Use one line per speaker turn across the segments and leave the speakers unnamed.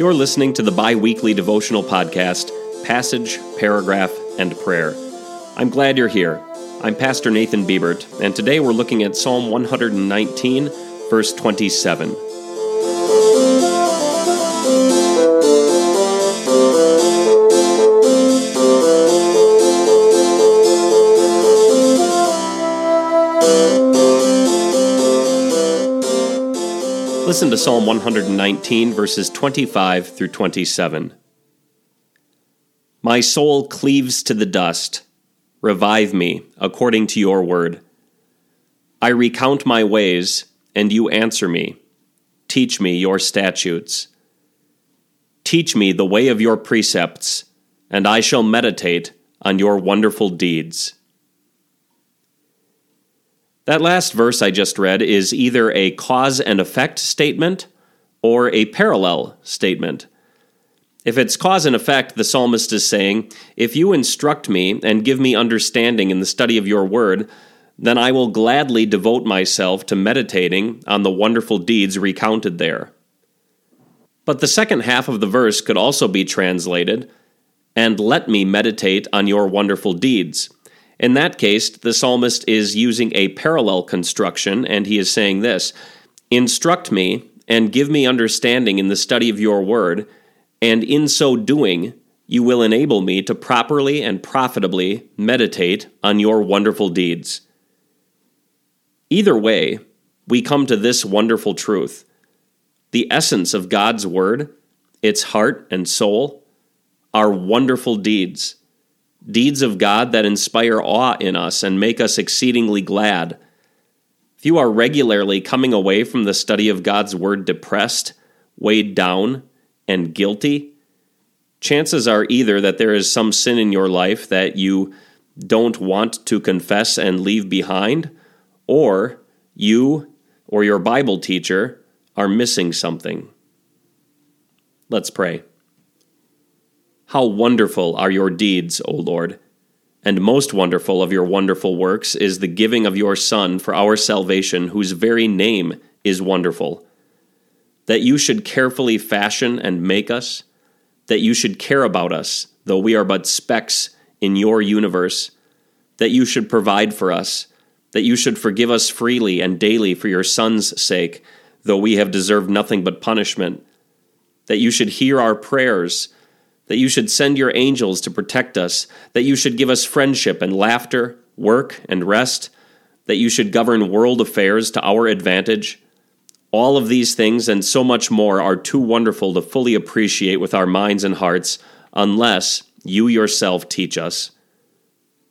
You're listening to the bi weekly devotional podcast, Passage, Paragraph, and Prayer. I'm glad you're here. I'm Pastor Nathan Biebert, and today we're looking at Psalm 119, verse 27. Listen to Psalm 119, verses 25 through 27. My soul cleaves to the dust. Revive me according to your word. I recount my ways, and you answer me. Teach me your statutes. Teach me the way of your precepts, and I shall meditate on your wonderful deeds. That last verse I just read is either a cause and effect statement or a parallel statement. If it's cause and effect, the psalmist is saying, If you instruct me and give me understanding in the study of your word, then I will gladly devote myself to meditating on the wonderful deeds recounted there. But the second half of the verse could also be translated, And let me meditate on your wonderful deeds. In that case, the psalmist is using a parallel construction, and he is saying this Instruct me and give me understanding in the study of your word, and in so doing, you will enable me to properly and profitably meditate on your wonderful deeds. Either way, we come to this wonderful truth. The essence of God's Word, its heart and soul, are wonderful deeds deeds of God that inspire awe in us and make us exceedingly glad. If you are regularly coming away from the study of God's Word depressed, weighed down, and guilty, chances are either that there is some sin in your life that you don't want to confess and leave behind, or you or your Bible teacher are missing something. Let's pray. How wonderful are your deeds, O Lord! And most wonderful of your wonderful works is the giving of your Son for our salvation, whose very name is wonderful. That you should carefully fashion and make us, that you should care about us, though we are but specks in your universe, that you should provide for us, that you should forgive us freely and daily for your Son's sake, though we have deserved nothing but punishment, that you should hear our prayers that you should send your angels to protect us, that you should give us friendship and laughter, work and rest, that you should govern world affairs to our advantage. All of these things and so much more are too wonderful to fully appreciate with our minds and hearts unless you yourself teach us.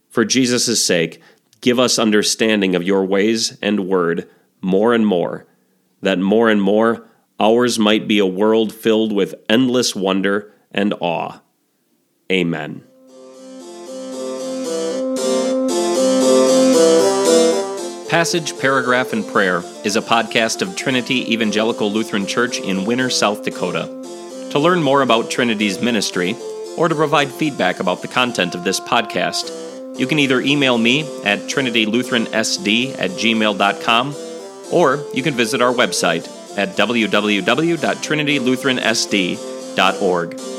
For Jesus' sake, give us understanding of your ways and word more and more, that more and more ours might be a world filled with endless wonder and awe. Amen. Passage, Paragraph, and Prayer is a podcast of Trinity Evangelical Lutheran Church in Winner, South Dakota. To learn more about Trinity's ministry, or to provide feedback about the content of this podcast, you can either email me at trinitylutheransd at gmail.com or you can visit our website at www.trinitylutheransd.org.